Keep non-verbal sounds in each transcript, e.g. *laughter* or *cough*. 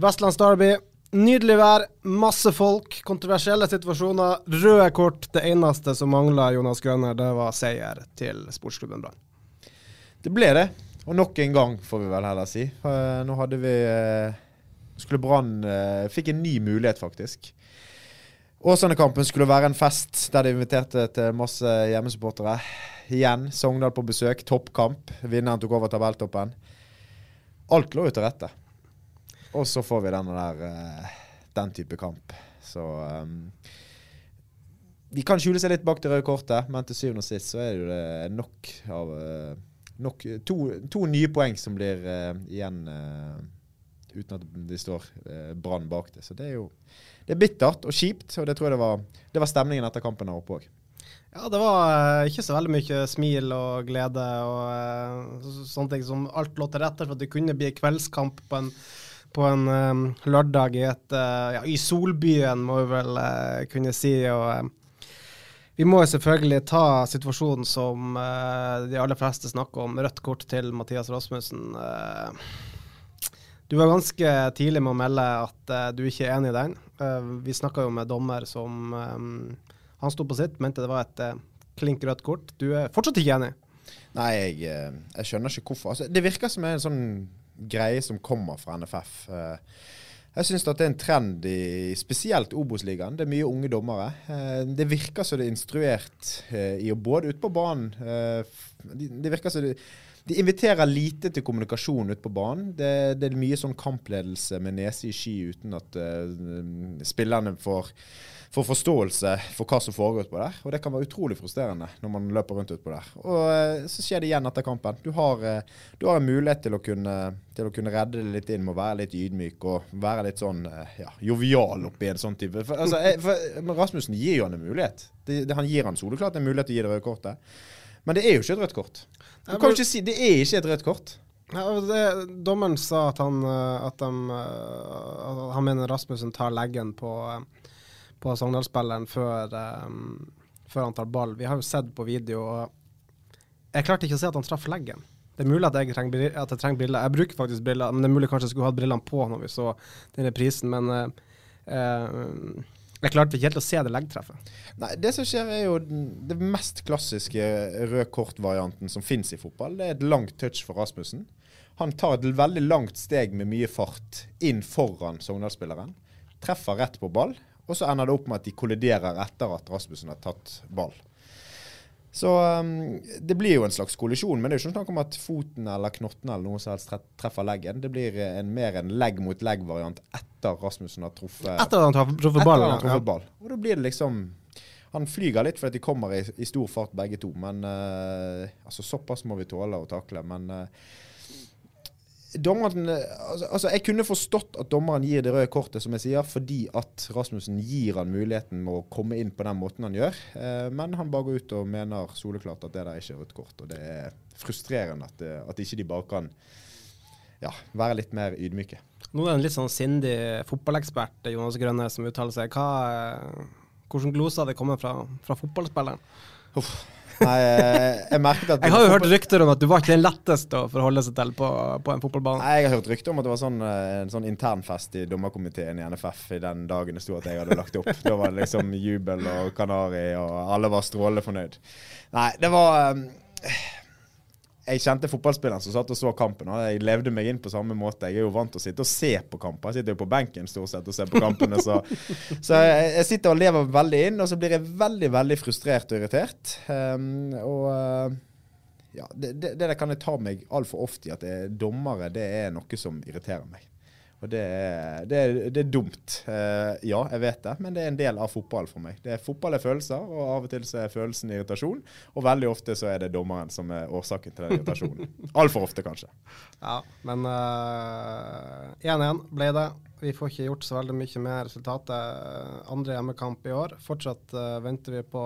Vestlands Derby. Nydelig vær, masse folk, kontroversielle situasjoner, røde kort. Det eneste som mangla Jonas Grønner, det var seier til sportsklubben Brann. Det ble det. Og nok en gang, får vi vel heller si. Eh, nå hadde vi eh, Skulle Brann eh, Fikk en ny mulighet, faktisk. Åsane-kampen skulle være en fest der de inviterte til masse hjemmesupportere. Igjen Sogndal på besøk. Toppkamp. Vinneren tok over tabelltoppen. Alt lå jo til rette. Og så får vi der eh, den type kamp. Så um, De kan skjule seg litt bak det røde kortet, men til syvende og sist så er det nok av eh, nok, to, to nye poeng som blir uh, igjen uh, uten at de står uh, Brann bak det. Så det er jo det er bittert og kjipt, og det tror jeg det var, det var stemningen etter kampen der oppe òg. Ja, det var eh, ikke så veldig mye smil og glede og eh, sånne ting som alt lå til rette for at det kunne bli kveldskamp på en, på en um, lørdag i, et, uh, ja, i solbyen, må vi vel uh, kunne si. og vi må jo selvfølgelig ta situasjonen som uh, de aller fleste snakker om, rødt kort til Mathias Rasmussen. Uh, du var ganske tidlig med å melde at uh, du ikke er enig i den. Vi snakka jo med dommer som um, Han sto på sitt, mente det var et klink rødt kort. Du er fortsatt ikke enig? Nei, jeg, jeg skjønner ikke hvorfor. Altså, det virker som en sånn greie som kommer fra NFF. Eh, Jeg syns det er en trend i spesielt Obos-ligaen. Det er mye unge dommere. Eh, Det virker som det er instruert eh, i å både ute på banen Det virker som det de inviterer lite til kommunikasjon ute på banen. Det, det er mye sånn kampledelse med nese i sky uten at uh, spillerne får, får forståelse for hva som foregår utpå der. Og det kan være utrolig frustrerende når man løper rundt utpå der. Og uh, så skjer det igjen etter kampen. Du har, uh, du har en mulighet til å, kunne, til å kunne redde det litt inn med å være litt ydmyk og være litt sånn ja, jovial oppi en sånn type for, altså, jeg, for, Rasmussen gir jo han en mulighet. Det, det, han gir han soleklart en mulighet til å gi det røde kortet. Men det er jo ikke et rødt kort. Du kan jo ikke si Det er ikke et rødt kort. Ja, det, dommeren sa at han, eh, at de, eh, at han mener Rasmussen tar leggen på, eh, på Sogndal-spilleren før, um, før han tar ball. Vi har jo sett på video, og jeg klarte ikke å se at han traff leggen. Det er mulig at jeg trenger, at jeg trenger briller. Jeg bruker faktisk briller, men det er mulig kanskje jeg skulle hatt brillene på når vi så den reprisen, men uh, eh, jeg klarte ikke helt å se det leggtreffet. Nei, Det som skjer, er jo det mest klassiske rød kort-varianten som fins i fotball. Det er et langt touch for Rasmussen. Han tar et veldig langt steg med mye fart inn foran Sogndal-spilleren. Treffer rett på ball, og så ender det opp med at de kolliderer etter at Rasmussen har tatt ball. Så um, det blir jo en slags kollisjon, men det er jo ikke snakk om at foten eller knottene eller noe som helst treffer leggen. Det blir en, mer en legg mot legg-variant etter Rasmussen har truffet Etter at han har truffet etter han har ball. Og da blir det liksom Han flyger litt fordi de kommer i, i stor fart begge to, men uh, altså såpass må vi tåle å takle. Men eh, dommeren eh, altså, altså, Jeg kunne forstått at dommeren gir det røde kortet, som jeg sier, fordi at Rasmussen gir han muligheten med å komme inn på den måten han gjør. Eh, men han bare går ut og mener soleklart at det der ikke er rødt kort. Og det er frustrerende at, det, at ikke de bare kan ja, være litt mer ydmyke. Nå er det en litt sånn sindig fotballekspert, Jonas Grønne, som uttaler seg. Hva, eh, hvordan gloser det kommer fra, fra fotballspilleren? Nei, eh, jeg merket at Jeg har jo hørt rykter om at du var ikke den letteste å forholde seg til på, på en fotballbane. Nei, Jeg har hørt rykter om at det var sånn, eh, en sånn internfest i dommerkomiteen i NFF i den dagen det sto at jeg hadde lagt opp. Da var det liksom jubel og kanari, og alle var strålende fornøyd. Nei, det var eh, Jeg kjente fotballspilleren som satt og så kampen, og jeg levde meg inn på samme måte. Jeg er jo vant til å sitte og se på kamper. Jeg sitter jo på benken stort sett og ser på kampene. Så, *laughs* så jeg, jeg sitter og lever veldig inn, og så blir jeg veldig, veldig frustrert og irritert. Um, og eh, ja, det, det, det der kan jeg ta meg altfor ofte i, at det, dommere det er noe som irriterer meg. Og det er, det det er dumt. Uh, ja, jeg vet det, men det er en del av fotball for meg. Er Fotball er følelser, og av og til så er følelsen irritasjon. Og veldig ofte så er det dommeren som er årsaken til den irritasjonen. Altfor ofte, kanskje. Ja, men eh, 1-1 ble det. Vi får ikke gjort så veldig mye med resultatet. eh, Andre hjemmekamp i år. Fortsatt uh, venter vi på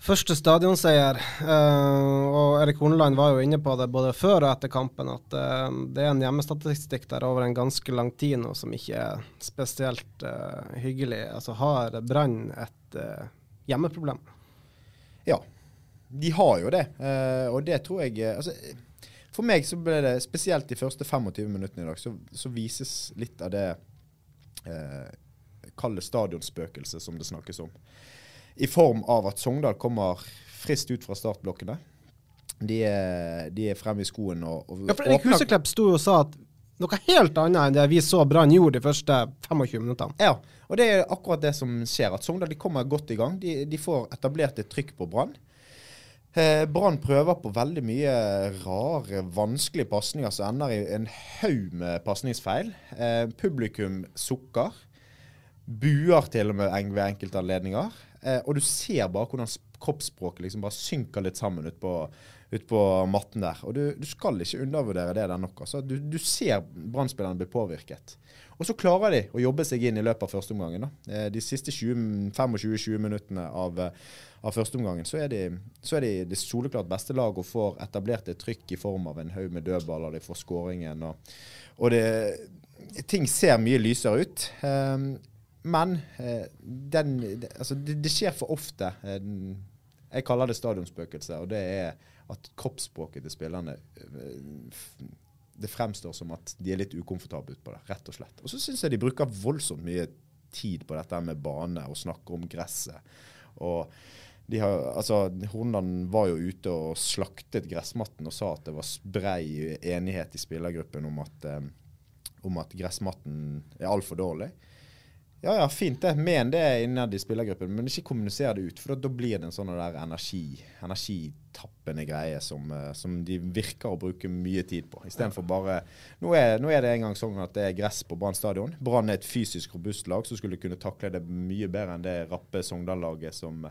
første stadionseier. Eh, og Erik Horneland var jo inne på det både før og etter kampen, at eh, det er en hjemmestatistikk der over en ganske lang tid nå som ikke er spesielt eh, hyggelig. Altså har Brann et hjemmeproblem? Ja, de har jo det. Og det tror jeg altså, For meg så ble det, spesielt de første 25 minuttene i dag, så, så vises litt av det eh, kalde stadionspøkelset som det snakkes om. I form av at Sogndal kommer frist ut fra startblokkene. De er, de er fremme i skoen og, og Ja, for Erik Huseklepp sto og sa at noe helt annet enn det vi så Brann gjorde de første 25 minuttene. Ja, og det er akkurat det som skjer. At Sogndal de kommer godt i gang. De, de får etablert et trykk på Brann. Eh, Brann prøver på veldig mye rare, vanskelige pasninger som ender i en haug med pasningsfeil. Eh, publikum sukker. Buer til og med ved enkelte anledninger. Eh, og du ser bare hvordan kroppsspråket liksom bare synker litt sammen ut på, ut matten der. Og du, du skal ikke undervurdere det der nok. Altså. Du, du ser Brann-spillerne bli påvirket. Og så klarer de å jobbe seg inn i løpet av førsteomgangen. Eh, De siste 25-20 minuttene av, eh, av førsteomgangen så er, de, så er de det soleklart beste lag og får etablert et trykk i form av en haug med dødballer. De får skåringen. Og, og det, ting ser mye lysere ut. Eh, men eh, den, altså det, det skjer for ofte. Eh, jeg kaller det stadionspøkelse, og det er at kroppsspråket til spillerne eh, Det fremstår som at de er litt ukomfortable utpå det, rett og slett. Og så syns jeg de bruker voldsomt mye tid på dette med bane og snakker om gresset. Og de har, altså, Hornland var jo ute og slaktet gressmatten og sa at det var brei enighet i spillergruppen om at, eh, om at gressmatten er altfor dårlig. Ja, ja, fint det. Men det innad i spillergruppen, men ikke kommuniser det ut. For da, da blir det en sånn der energi, energitappende greie som, eh, som de virker å bruke mye tid på. Istedenfor bare nå er, nå er det en gang sånn at det er gress på Brann stadion. Brann er et fysisk robust lag som skulle kunne takle det mye bedre enn det rappe Sogndal-laget som,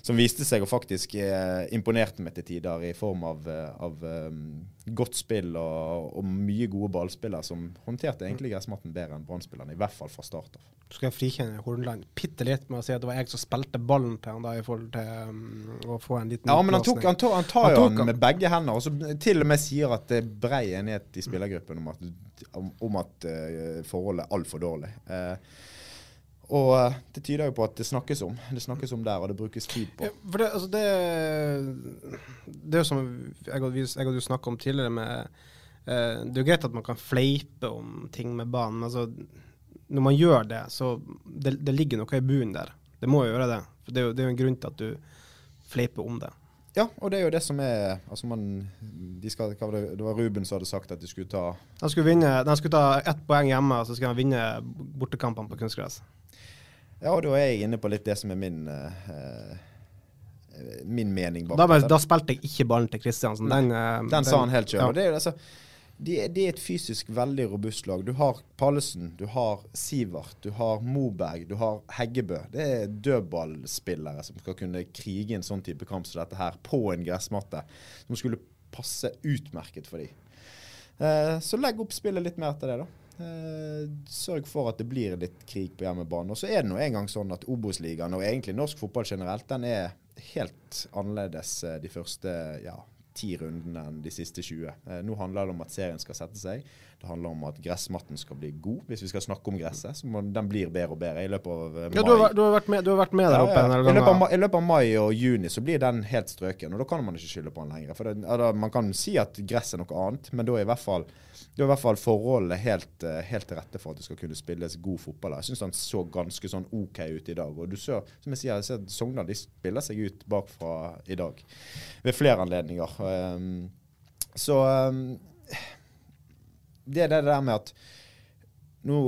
som viste seg å faktisk eh, imponerte meg til tider i form av, eh, av godt spill og, og mye gode ballspillere som håndterte egentlig gressmatten bedre enn Brann-spillerne, i hvert fall fra start av. Skal jeg frikjenne Hornland bitte litt med å si at det var jeg som spilte ballen til han da i forhold til um, å få en liten Ja, men han, tok, han, tar, han tar Han jo tok han med begge hender, og så til og med sier at det er brei enighet i spillergruppen om at, om, at uh, forholdet er altfor dårlig. Uh, og eh, det tyder jo på at det snakkes om. Det snakkes om der, og det brukes tid på. Ja, for det, altså det, det er jo som jeg hadde, jeg og snakka om tidligere med eh, Det er jo greit at man kan fleipe om ting med banen. Altså, når man gjør det, så det, det ligger noe i bunnen der. Det må jo gjøre det. For det er jo, det er jo en grunn til at du fleiper om det. Ja, og det er jo det som er Altså man de skal, var det, det var Ruben som hadde sagt at de skulle ta De skulle, vinne, de skulle ta ett poeng hjemme, og så skulle de vinne bortekampene på kunstgress. Ja, og da er jeg inne på litt det som er min eh, min mening bak Da, det. da spilte jeg ikke ballen til Kristiansen. Den, eh, Den sa han helt sjøl. ja. Og det er jo altså de, de er et fysisk veldig robust lag. Du har Pallesen, du har Sivert, du har Moberg, du har Heggebø. Det er dødballspillere som skal kunne krige en sånn type kamp som dette her, på en gressmatte. Som skulle passe utmerket for dem. Eh, så legg opp spillet litt mer etter det, da. Eh, sørg for at det blir litt krig på hjemmebane. Og så er det nå engang sånn at Obos-ligaen, og egentlig norsk fotball generelt, den er helt annerledes eh, de første ja, ti rundene enn de siste 20. Eh, nå handler det om at serien skal sette seg. Det handler om at gressmatten skal bli god. Hvis vi skal snakke om gresset, så må den blir bedre og bedre i løpet av eh, mai. Ja, du, har, du, har vært med, har vært med der oppe ja. del I, løpet av, I løpet av mai og juni så blir den helt strøken, og da kan man ikke skylde på den lenger. For det, ja, da, Man kan si at gress er noe annet, men da er i hvert fall, i hvert fall forholdene helt, eh, helt til rette for at det skal kunne spilles god fotball. Jeg syns den så ganske sånn OK ut i dag. Og du ser, som jeg sier, jeg ser Sogndal de spiller seg ut bakfra i dag ved flere anledninger. Um, så um, det er det der med at nå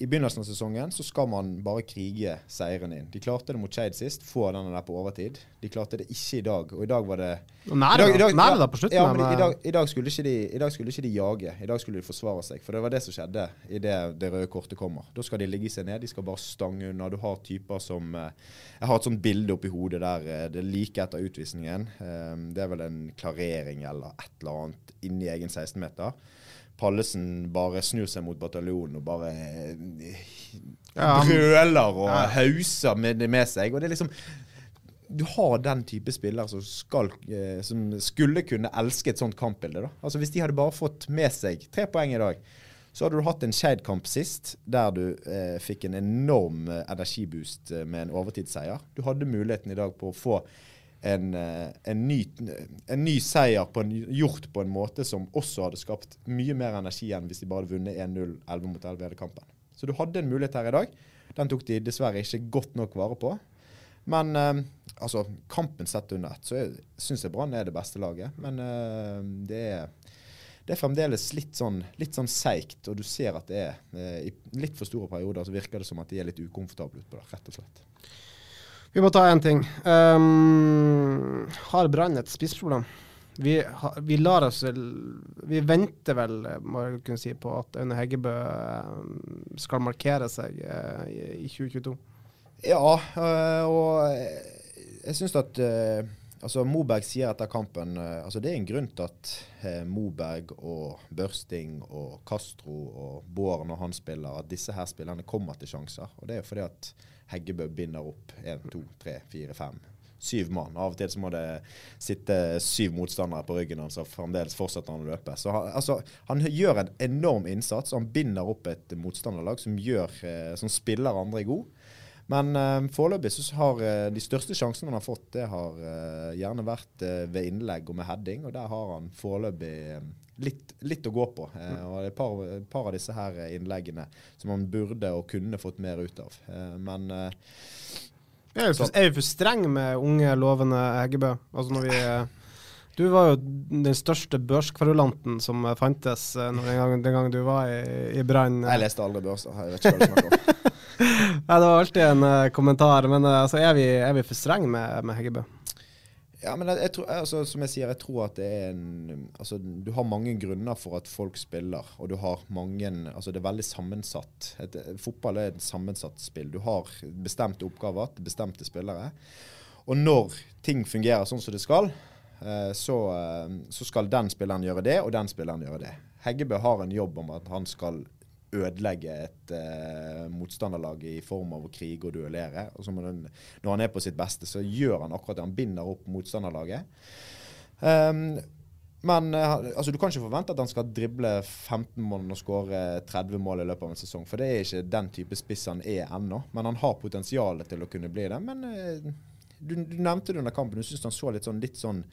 i begynnelsen av sesongen så skal man bare krige seieren inn. De klarte det mot Skeid sist, få denne der på overtid. De klarte det ikke i dag, og i dag var det Nære I dag- da, på slutten. Ja, men i, dag, i, dag skulle ikke de, I dag skulle ikke de jage, i dag skulle de forsvare seg. For det var det som skjedde idet det røde kortet kommer. Da skal de ligge seg ned, de skal bare stange unna. Du har typer som eh, Jeg har et sånt bilde oppi hodet der eh, det er like etter utvisningen. Eh, det er vel en klarering eller et eller annet inni egen 16-meter. Pallesen bare snur seg mot bataljonen og bare Ja, brøler og Ja. hauser med det med seg. Og det er liksom Du har den type spiller som, skal, eh, som skulle kunne elske et sånt kampbilde. da. Altså Hvis de hadde bare fått med seg tre poeng i dag, så hadde du hatt en Skeid-kamp sist der du eh, fikk en enorm eh, energiboost eh, med en overtidsseier. Du hadde muligheten i dag på å få en, eh, en, ny, en ny seier på en, gjort på en måte som også hadde skapt mye mer energi enn hvis de bare hadde vunnet 1-0 11 mot 11 i hele kampen. Så du hadde en mulighet her i dag. Den tok de dessverre ikke godt nok vare på. Men eh, altså, kampen sett under ett, så syns jeg Brann er det beste laget. Men eh, det er det er fremdeles litt sånn, litt sånn seigt, og du ser at det er eh, i litt for store perioder så virker det som at de er litt ukomfortable utpå der, rett og slett. Vi må ta én ting. Um, har Brann et spissproblem? Vi, vi lar oss vel Vi venter vel, må jeg kunne si, på at Aune Heggebø um, skal markere seg uh, i, i 2022. Ja, øh, og jeg syns at øh, altså Moberg sier etter kampen altså Det er en grunn til at Moberg og Børsting og Castro og Bård når han spiller, at disse her spillerne kommer til sjanser. Og det er jo fordi at Heggebø binder opp én, to, tre, fire, fem. Syv mann. Av og til så må det sitte syv motstandere på ryggen hans, og fremdeles fortsetter han å løpe. Så han, altså, han gjør en enorm innsats. Han binder opp et motstanderlag som, gjør, eh, som spiller andre god. Men uh, foreløpig så har uh, de største sjansene han har fått, det har uh, gjerne vært ved innlegg og med heading. Og der har han foreløpig litt, litt, å gå på. og det er et par, av disse her innleggene som man burde og kunne fått mer ut av. men er vi, for, er vi for streng med unge, lovende Heggebø? Altså vi du var jo den største børskvarulanten som fantes den gangen, den gangen du var i, i Brann. Jeg leste aldri børser, jeg vet ikke hva du snakker om. *laughs* Nei, det var alltid en kommentar. Men altså, er, vi, er vi for strenge med, med Heggebø? Ja, men jeg, jeg tror, altså, som jeg sier, jeg tror at det er en altså, Du har mange grunner for at folk spiller, og du har mange altså Det er veldig sammensatt. Et, fotball er et sammensatt spill. Du har bestemte oppgaver til bestemte spillere. Og når ting fungerer sånn som det skal, uh, så, så skal den spilleren gjøre det, og den spilleren gjøre det. Heggebø har en jobb om at han skal ødelegge et uh, motstanderlag i form av å krige og duellere. Og den, når han er på sitt beste, så gjør han akkurat det. Han binder opp motstanderlaget. Um, men uh, altså, du kan ikke forvente at han skal drible 15 mål og skåre 30 mål i løpet av en sesong. For det er ikke den type spiss han er ennå. Men han har potensial til å kunne bli det. Men uh, du, du, nevnte det under kampen. Du syns han så litt sånn, litt sånn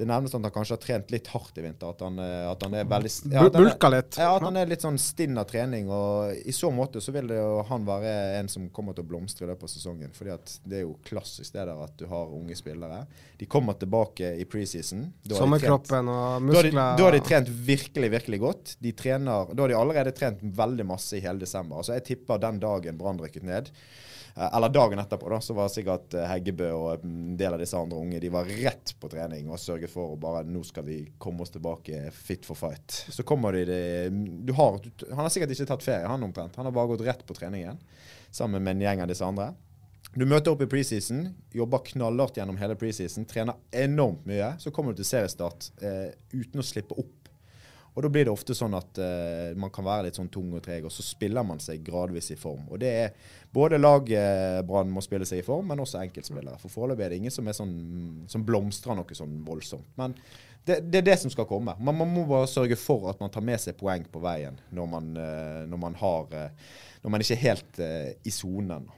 det nevnes at han kanskje har trent litt hardt i vinter. At han, at han er veldig ja, at Bulka litt. Ja, at han er litt sånn stinn av trening. og I så måte så vil det jo han være en som kommer til å blomstre i løpet av sesongen. fordi at det er jo klassisk det der at du har unge spillere. De kommer tilbake i preseason. Sommerkroppen og muskler. Da har, de, da har de trent virkelig, virkelig godt. De trener, da har de allerede trent veldig masse i hele desember. Altså Jeg tipper den dagen Brann rykket ned eller dagen etterpå, da, så var sikkert Heggebø og en del av disse andre unge de var rett på trening og sørget for å bare Nå skal vi komme oss tilbake fit for fight. Så kommer de det har, Han har sikkert ikke tatt ferie, han omtrent. Han har bare gått rett på trening igjen sammen med en gjeng av disse andre. Du møter opp i preseason, jobber knallhardt gjennom hele preseason, trener enormt mye. Så kommer du til seriestart eh, uten å slippe opp og da blir det ofte sånn at uh, man kan være litt sånn tung og treg, og så spiller man seg gradvis i form. Og det er både laget Brann må spille seg i form, men også enkeltspillere. For foreløpig er det ingen som, er sånn, som blomstrer noe sånn voldsomt. Men det, det, er det som skal komme. Man, man, må bare sørge for at man tar med seg poeng på veien når man, uh, når man, har, uh, når man ikke er helt i sonen.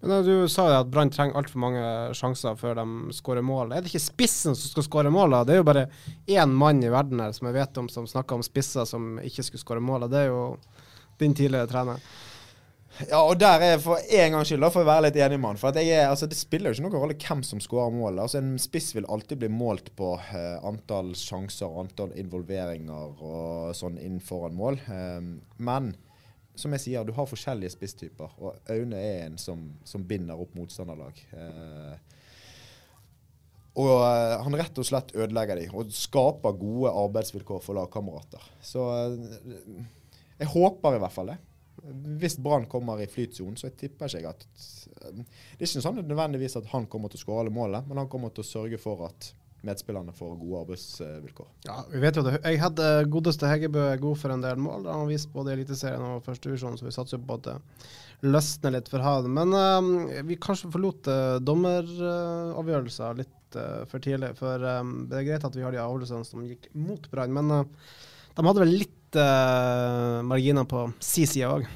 Men Du sa jo at Brann trenger altfor mange sjanser før de skårer mål. Er det ikke spissen som skal skåre mål? Det er jo bare én mann i verden her som jeg vet om som snakker om spisser som ikke skulle skåre mål. Det er jo din tidligere trener. Ja, og der er jeg for en gangs skyld, da får jeg være litt enig med han. For altså, det spiller jo ikke noen rolle hvem som skårer mål. Altså, en spiss vil alltid bli målt på uh, antall sjanser, antall involveringer og sånn inn foran mål. Um, men som jeg sier, du har forskjellige spisstyper, og Aune er en som, som binder opp motstanderlag. Eh, og eh, han rett og slett ødelegger dem, og skaper gode arbeidsvilkår for lagkamerater. Så eh, jeg håper i hvert fall det. Hvis Brann kommer i flytsonen, så jeg tipper ikke jeg at Det er ikke sånn nødvendigvis at han kommer til å skåre alle målene, men han kommer til å sørge for at medspillerne får gode arbeidsvilkår. Ja, vi vet jo det. Jeg hadde godeste Heggebø god for en del mål. Da han viste både Eliteserien og førstedivisjon, så vi satser på at det løsner litt for han. Men um, vi kanskje forlot uh, dommeravgjørelser litt uh, for tidlig. For um, det er greit at vi har de avgjørelsene som gikk mot Brann, men uh, de hadde vel litt uh, marginer på si side òg.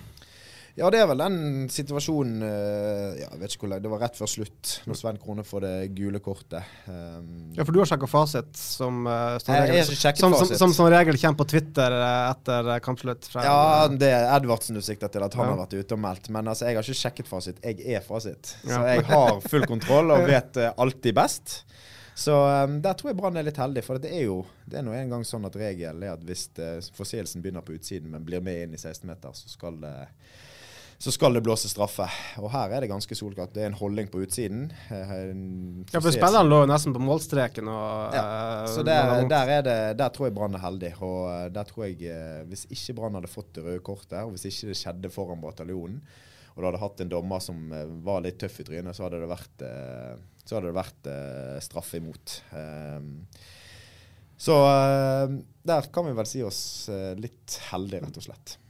Ja, det er vel den situasjonen uh, ja, jeg vet ikke hvor Det var rett før slutt, når Sven Krone får det gule kortet. Um, ja, for du har sjekka fasit, som, uh, som, regel, som, fasit. som, som, regel kommer på Twitter etter kampslutt. Fra, ja, det er Edvardsen du sikter til, at han ja. har vært ute og meldt. Men altså, jeg har ikke sjekket fasit, jeg er fasit. Så ja. jeg har full kontroll og *laughs* vet uh, alltid best. Så um, der tror jeg Brann er litt heldig. For det er jo det er nå en gang sånn at regelen er at hvis uh, forseelsen begynner på utsiden, men blir med inn i 16-meter, så skal det så skal det blåse straffe. Og her er det ganske solklart. Det er en holdning på utsiden. Eh, ja, for spilleren lå jo nesten på målstreken. Og, ja, så der, der, det, der, tror jeg Brann er heldig. Og eh, der tror jeg, eh, hvis ikke Brann hadde fått det røde kortet, og hvis ikke det skjedde foran bataljonen, og du hadde hatt en dommer som var litt tøff i trynet, så hadde det vært, så hadde det vært straffe imot. Så der kan vi vel si oss litt heldige, rett og slett.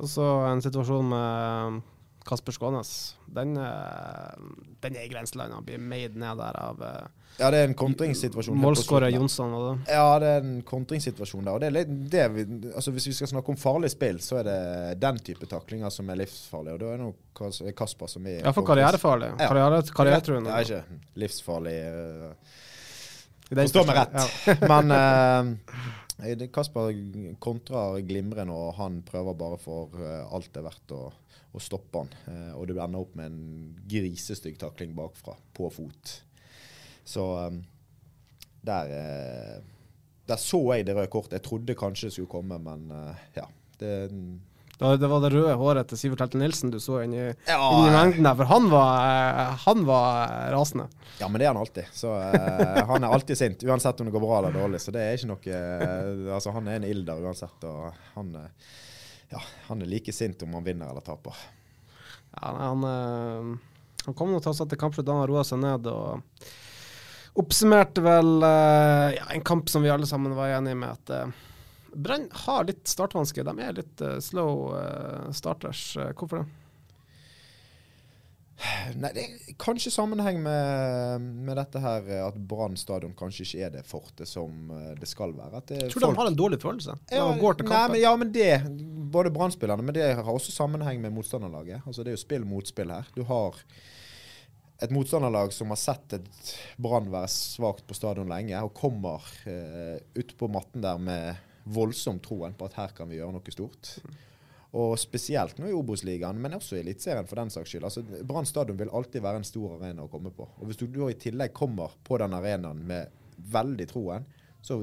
Og så en situasjon med Kasper Skånes. Den, eh, den er i grenseland. Han blir made ned der av eh, ja, det er en kontringssituasjon. Målskårer Jonsson og det. Ja, det er en kontringssituasjon der. Og det er litt det vi, altså Hvis vi skal snakke om farlig spill, så er det den type taklinger som er livsfarlige. Og da er det Kasper som er Ja, for karrierefarlig. Ja. Karriere, karrieretruende. Ja, ikke livsfarlig. Uh, Forstå meg rett. Ja. *laughs* Men uh, Kasper kontrer glimrende, og han prøver bare for uh, alt det er verdt å, å stoppe han. Uh, og det ender opp med en grisestygg takling bakfra, på fot. Så um, der, uh, der så jeg det røde kortet. Jeg trodde kanskje det skulle komme, men ja. Det, det var det røde håret til Sivert Helte Nilsen du så inni, ja, inni mengden der, for han var, han var, rasende. Ja, men det er han alltid. Så uh, Han er alltid sint, uansett om det går bra eller dårlig. Så det er ikke noe uh, Altså, han er en ilder uansett, og han, uh, ja, han er like sint om han vinner eller taper. Ja, han, han kom nå til å til kampslutt han roa seg ned. og Oppsummerte vel ja, en kamp som vi alle sammen var enige med at Brann har litt startvansker. De er litt uh, slow uh, starters. Uh, hvorfor det? Nei, det er kanskje sammenheng med, med dette her at Brann stadion kanskje ikke er det fortet som det skal være. At jeg tror folk... de har en dårlig følelse ja, går til kampen. Nei, men, ja, men det, både Brann-spillerne, men det har også sammenheng med motstanderlaget. Altså Det er jo spill mot spill her. Du har et motstanderlag som har sett et Brann være svakt på stadion lenge, og kommer uh, ut på matten der med voldsom troen på at her kan vi gjøre noe stort. Og spesielt nå i Obos-ligaen, men også i Eliteserien for den saks skyld. Altså, Brann stadion vil alltid være en stor arena å komme på. Og Hvis du da i tillegg kommer på den arenaen med veldig troen, så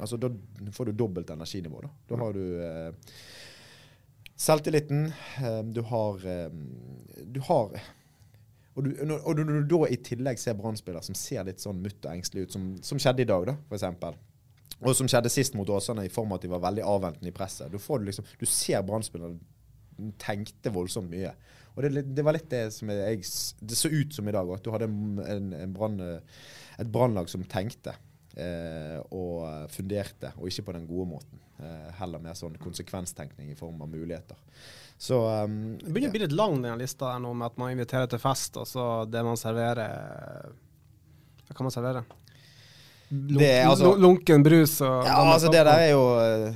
altså, da får du dobbelt energinivå. Da, da har du eh, selvtilliten. Eh, du har eh, Du har og, du, og når du da i tillegg ser brann som ser litt sånn mutt og engstelig ut, som, som skjedde i dag, da, f.eks. Og som skjedde sist mot Åsane, i form av at de var veldig avventende i presset. Du, du, liksom, du ser brann tenkte voldsomt mye. Og det, det, var litt det som jeg, Det så ut som i dag, at du hadde en, en brand, et brannlag som tenkte. Eh, og funderte, og ikke på den gode måten. Eh, heller mer sånn konsekvenstenkning i form av muligheter. Så um, Det begynner å bli litt lang, den lista her nå, med at man inviterer til fest, og så det man serverer Hva kan man servere? Det, altså, lunken brus og Ja, altså det der er jo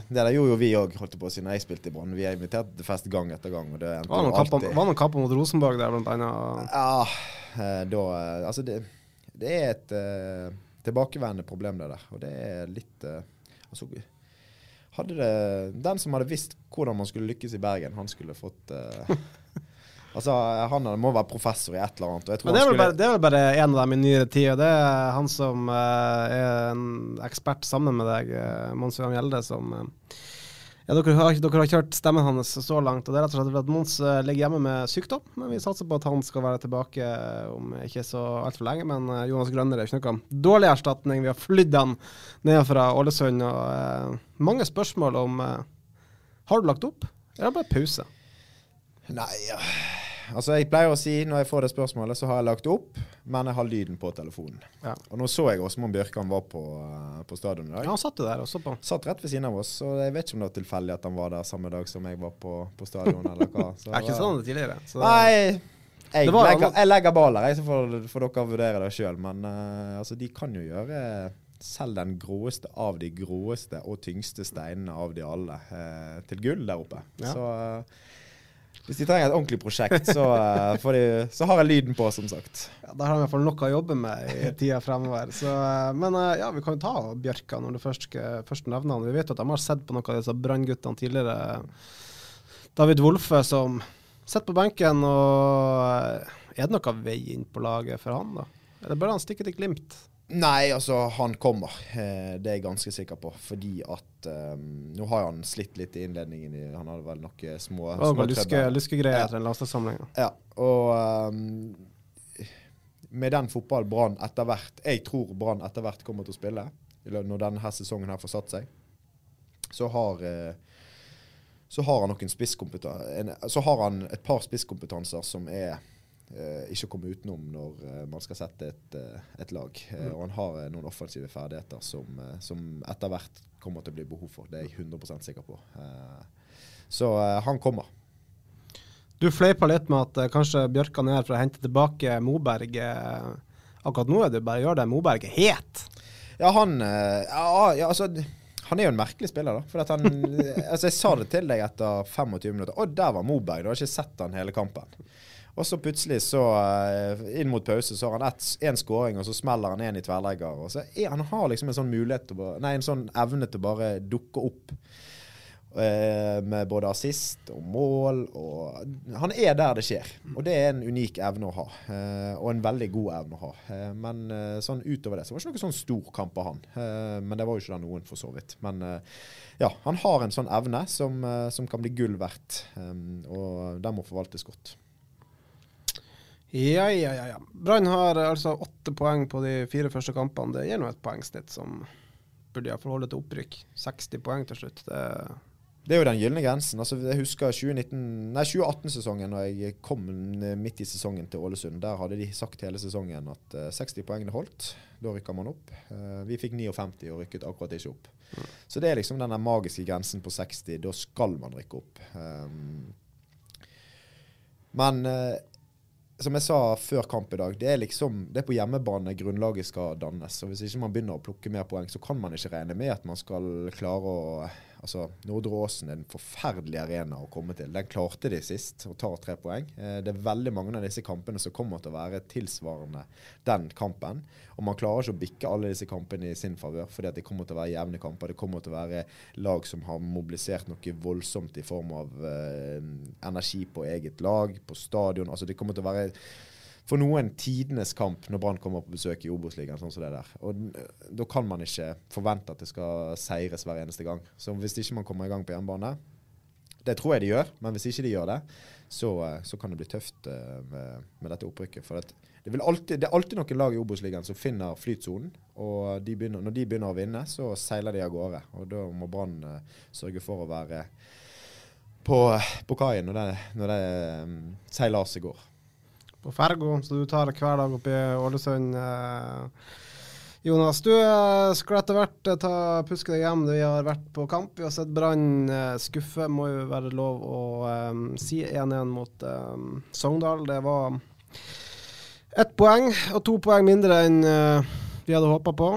Det der gjorde jo vi òg, holdt på å si, når jeg spilte i Brann. Vi er invitert til fest gang etter gang. Og det var noen kamper, var noen kamper mot Rosenborg der, blant annet? Ja, eh, da eh, Altså, det, det er et uh, tilbakevendende problem, det der. Og det er litt uh, Altså hadde det Den som hadde visst hvordan man skulle lykkes i Bergen, han skulle fått uh, *laughs* Altså, Han må være professor i et eller annet. det, er skulle... bare, det, er vel bare en av dem i nyere tid. og Det er han som uh, er en ekspert sammen med deg, uh, Mons Johan Gjelde, som uh, ja, dere har, dere har, kjørt stemmen hans så langt. og Det er rett og slett at Mons ligger hjemme med sykdom. Men vi satser på at han skal være tilbake om ikke så altfor lenge. Men Jonas Grønner er ikke noe dårlig erstatning. Vi har flydd han ned fra Ålesund. og Mange spørsmål om Har du lagt opp, eller bare pause? Nei, ja. Altså, jeg pleier å si når jeg får det spørsmålet, så har jeg lagt opp. men jeg har lyden på telefonen. Ja. Og nå så jeg Åsmund Bjørkan var på, uh, på stadion i dag. Ja, han satt der også på. Satt rett ved siden av oss, og jeg vet ikke om det var tilfeldig at han var der samme dag som jeg var på, på stadion, eller hva. *laughs* Så, Jeg er ikke sånn det tidligere. Så Nei, jeg var- legger, jeg legger baller, jeg, så får, får dere vurdere det sjøl. Men uh, altså, de kan jo gjøre selv den gråeste av de gråeste og tyngste steinene av de alle uh, til gull der oppe. Ja. Så eh, hvis de trenger et ordentlig prosjekt, så, eh, de, så har jeg lyden på, som sagt. ja, der har hvert fall noe å jobbe med i tida fremover. Så, eh, men eh, ja, vi kan jo ta Bjørka når du først, først nevner han. Vi vet jo at de har sett på noen av disse brannguttene tidligere. David Wolfe som sitter på benken, og er det noe vei inn på laget for han, da? Eller bør han stikke til Glimt? Nei, altså, han kommer. Eh, det er jeg ganske sikker på. Fordi at um, Nå har han slitt litt i innledningen. I, han hadde vel noen små, oh, små noe luske. Ja. den laste Ja, og um, med den fotball Brann etter hvert Jeg tror Brann etter hvert kommer til å spille, når denne her sesongen her får satt seg, så har uh, så har han noen spisskompetanse Så har han et par spisskompetanser som er ikke komme utenom når eh, man skal sette et, eh, et lag. Mm. og han har eh, noen offensive ferdigheter som, eh, som etter hvert kommer til å bli behov for. Det er jeg 100 sikker på. Eh, så eh, han kommer. Du fleipa litt med at eh, kanskje Bjørkan er her for å hente tilbake Moberg. eh. akkurat nå er det bare å gjøre det Moberg er het. Ja, han eh, ja, ja, altså han er jo en merkelig spiller, da. For han, *laughs* altså jeg sa det til deg etter 25 minutter. Å, der var Moberg. Du har ikke sett han hele kampen. Og så plutselig, så eh, inn mot pause, så har han én skåring, og så smeller han én i tverrlegger. Og så er, han har liksom en sånn mulighet til Nei, en sånn evne til bare dukke opp. eh, med både assist og mål. Og han er der det skjer. Og det er en unik evne å ha. eh, og en veldig god evne å ha. Men sånn utover det så var det ikke noe sånn stor kamp av han. Men det var jo ikke det noen, for så vidt. Men ja, han har en sånn evne som, som kan bli gull verdt. Og den må forvaltes godt. Ja, ja, ja. ja. Brann har altså åtte poeng på de fire første kampene. Det gir nå et poengsnitt som burde iallfall holde til opprykk. 60 poeng til slutt. Det Det er jo den gylne grensen. Altså, jeg husker 2018-sesongen, når jeg kom midt i sesongen til Ålesund. Der hadde de sagt hele sesongen at eh, 60 poengene holdt. Da rykka man opp. Eh, vi fikk 59 og rykket akkurat ikke opp. Så det er liksom den magiske grensen på 60. Da skal man rykke opp. Um, men eh, som jeg sa før kamp i dag, det er liksom det er på hjemmebane grunnlaget skal dannes. Og Hvis ikke man begynner å plukke mer poeng, så kan man ikke regne med at man skal klare å Altså, Nordre Åsen er en forferdelig arena å komme til. Den klarte de sist, og tar tre poeng. Eh, det er veldig mange av disse kampene som kommer til å være tilsvarende den kampen. Og man klarer ikke å bikke alle disse kampene i sin favør, fordi at det kommer til å være jevne kamper. Det kommer til å være lag som har mobilisert noe voldsomt i form av eh, energi på eget lag, på stadion. Altså, det kommer til å være for noen tidenes kamp når Brann kommer på besøk i Obos-ligaen. sånn det. Og Da kan man ikke forvente at det skal seires hver eneste gang. Så hvis ikke man kommer i gang på hjemmebane Det tror jeg de gjør, men hvis ikke de gjør det, så, eh, så kan det bli tøft eh, med, med dette opprykket. For det, vil alltid, det er alltid noen lag i Obos-ligaen som finner flytsonen. Og de begynner, når de begynner å vinne, så seiler de av gårde. Og da må Brann eh, sørge for å være på, på kaien når det, når det seilaset går. På Fergo, så du tar hver dag oppi i Ålesund. eh. Jonas, du eh, skal etter hvert eh, ta puske deg hjem. Vi har vært på kamp. Vi har sett Brann skuffe, må jo være lov å eh, si 1-1 mot eh, Sogndal. Det var ett poeng, og to poeng mindre enn eh, vi hadde håpa på.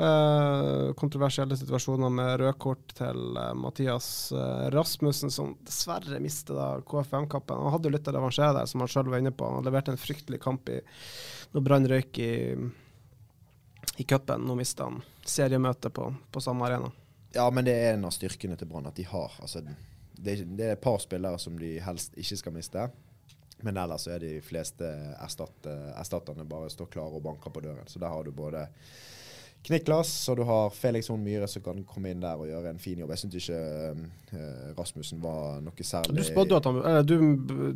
Eh, kontroversielle situasjoner med rødkort til eh, Mathias eh, Rasmussen, som dessverre mistet KFM-kampen. Han hadde jo litt å revansjere der, som han sjøl var inne på. Han leverte en fryktelig kamp i, når Brann røyk i, i cupen. Nå mista han seriemøtet på, på samme arena. Ja, men det er en av styrkene til Brann at de har altså, det, det er et par spillere som de helst ikke skal miste. Men ellers er de fleste erstatterne bare står klare og banker på døren. Så der har du både Kniklas, og du har Felix Hohn Myhre som kan komme inn der og gjøre en fin jobb. Jeg syns ikke uh, Rasmussen var noe særlig Du han eller, du,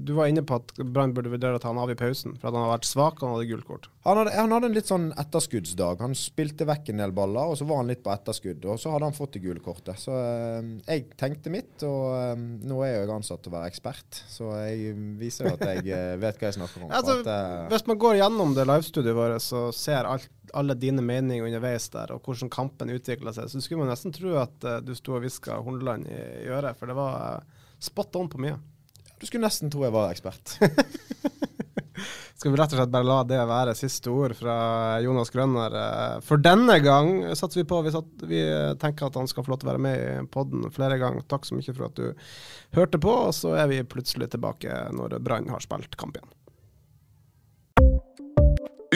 du, var inne på at Brann burde vurdere å ta han av i pausen, for at han har vært svak og han hadde gullkort. Han hadde, han hadde, en litt sånn etterskuddsdag. Han spilte vekk en del baller, og så var han litt på etterskudd. Og så hadde han fått det gule kortet. Så uh, jeg tenkte mitt, og uh, nå er jeg jo ansatt til å være ekspert, så jeg viser at jeg vet hva jeg snakker om. *laughs* Altså, at, hvis man går gjennom det livestudioet vårt, så ser alt alle dine meninger underveis der, og hvordan kampen utvikla seg, så skulle man nesten tro at uh, du sto og hviska Horneland i, i, øret, for det var uh, spot on på mye. Du skulle nesten tro jeg var ekspert. *laughs* Skal vi rett og slett bare la det være siste ord fra Jonas Grønner. Eh, for denne gang satser vi på. Vi, satt, vi tenker at han skal få lov til å være med i poden flere ganger. Takk så mye for at du hørte på, og så er vi plutselig tilbake når Brann har spilt kamp igjen.